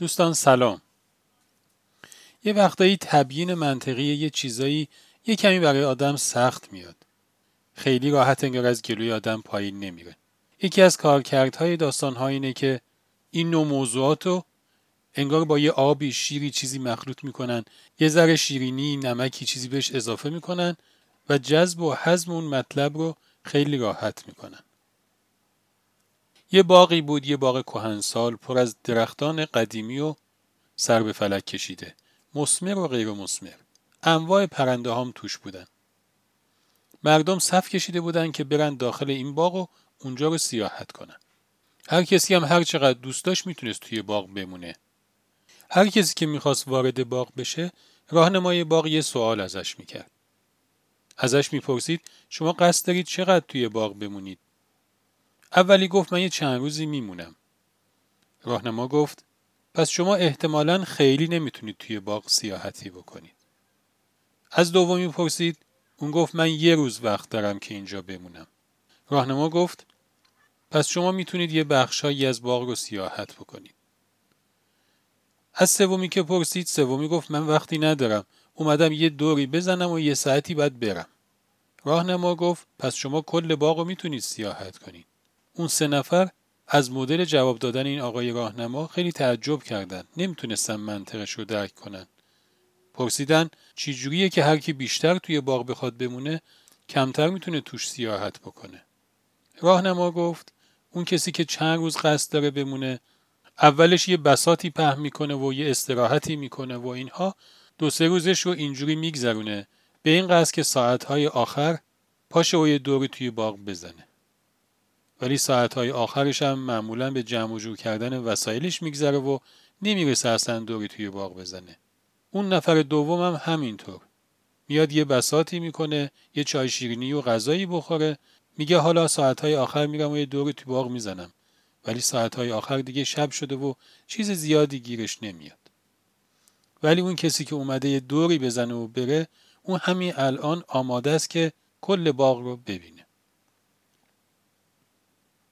دوستان سلام. یه وقتایی تبیین منطقی یه چیزایی یه کمی برای آدم سخت میاد. خیلی راحت انگار از گلوی آدم پایین نمیره. یکی از کارکردهای داستانها اینه که این نوع موضوعات رو انگار با یه آبی شیری چیزی مخلوط می‌کنن. یه ذره شیرینی نمکی چیزی بهش اضافه می‌کنن و جذب و حزم اون مطلب رو خیلی راحت می‌کنن. یه باقی بود یه باغ کهنسال پر از درختان قدیمی و سر به فلک کشیده. مسمر و غیر مسمر. انواع پرنده هم توش بودن. مردم صف کشیده بودن که برن داخل این باغ و اونجا رو سیاحت کنن. هر کسی هم هر چقدر دوست داشت می‌تونست توی باغ بمونه. هر کسی که می‌خواست وارد باغ بشه راهنمای باغ یه سوال ازش می‌کرد. ازش می‌پرسید شما قصد دارید چقدر توی باغ بمونید؟ اولی گفت من یه چند روزی میمونم. راهنما گفت پس شما احتمالا خیلی نمی‌تونید توی باغ سیاحتی بکنید. از دومی پرسید اون گفت من یه روز وقت دارم که اینجا بمونم. راهنما گفت پس شما می‌تونید یه بخشهایی از باغ رو سیاحت بکنید. از سومی که پرسید سومی گفت من وقتی ندارم اومدم یه دوری بزنم و یه ساعتی بعد برم. راهنما گفت پس شما کل باغ رو می‌تونید سیاحت کنید. اون سه نفر از مدل جواب دادن این آقای راهنما خیلی تعجب کردند. نمی‌تونستن منطقش رو درک کنن. پرسیدن چی جوریه که هر کی بیشتر توی باغ بخواد بمونه کمتر می‌تونه توش سیاحت بکنه. راهنما گفت اون کسی که چند روز قصد داره بمونه اولش یه بساتی پهن می‌کنه و یه استراحتی می‌کنه و اینها دو سه روزش رو اینجوری میگذرونه به این قصد که ساعتهای آخر پاشه و یه دوری توی باغ بزنه. ولی ساعتهای آخرش هم معمولا به جمع و جور کردن وسایلش میگذره و نمی‌رسه اصلا دوری توی باغ بزنه. اون نفر دوم هم همینطور. میاد یه بساتی می‌کنه، یه چای شیرینی و غذایی بخوره، میگه حالا ساعتهای آخر میرم و یه دوری توی باغ می‌زنم. ولی ساعتهای آخر دیگه شب شده و چیز زیادی گیرش نمیاد. ولی اون کسی که اومده یه دوری بزنه و بره، اون همین الان آماده است که کل باغ رو ببینه.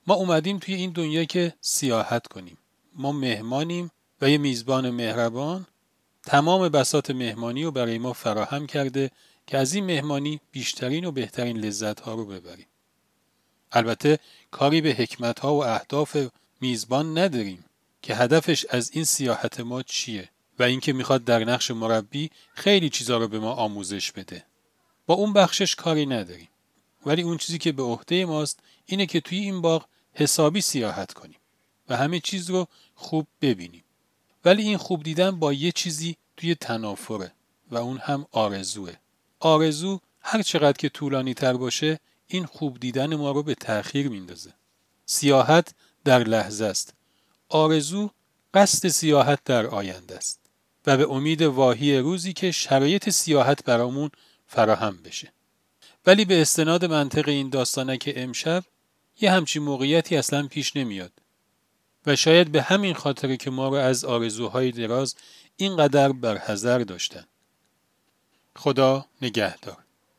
ما اومدیم توی این دنیا که سیاحت کنیم. ما مهمانیم و یه میزبان مهربان تمام بسات مهمانی رو برای ما فراهم کرده که از این مهمانی بیشترین و بهترین لذت ها رو ببریم. البته کاری به حکمت ها و اهداف میزبان نداریم که هدفش از این سیاحت ما چیه و اینکه می‌خواد در نقش مربی خیلی چیزا رو به ما آموزش بده. با اون بخشش کاری نداریم. ولی اون چیزی که به عهده ماست اینه که توی این باغ حسابی سیاحت کنیم و همه چیز رو خوب ببینیم. ولی این خوب دیدن با یه چیزی توی تنافره و اون هم آرزوه. آرزو هر چقدر که طولانی تر باشه این خوب دیدن ما رو به تأخیر میندازه. سیاحت در لحظه است. آرزو قصد سیاحت در آینده است و به امید واهی روزی که شرایط سیاحت برامون فراهم بشه. ولی به استناد منطق این داستانه که امشب یه همچین موقعیتی اصلا پیش نمیاد. و شاید به همین خاطر که ما رو از آرزوهای دراز اینقدر برحضر داشتن. خدا نگهدار.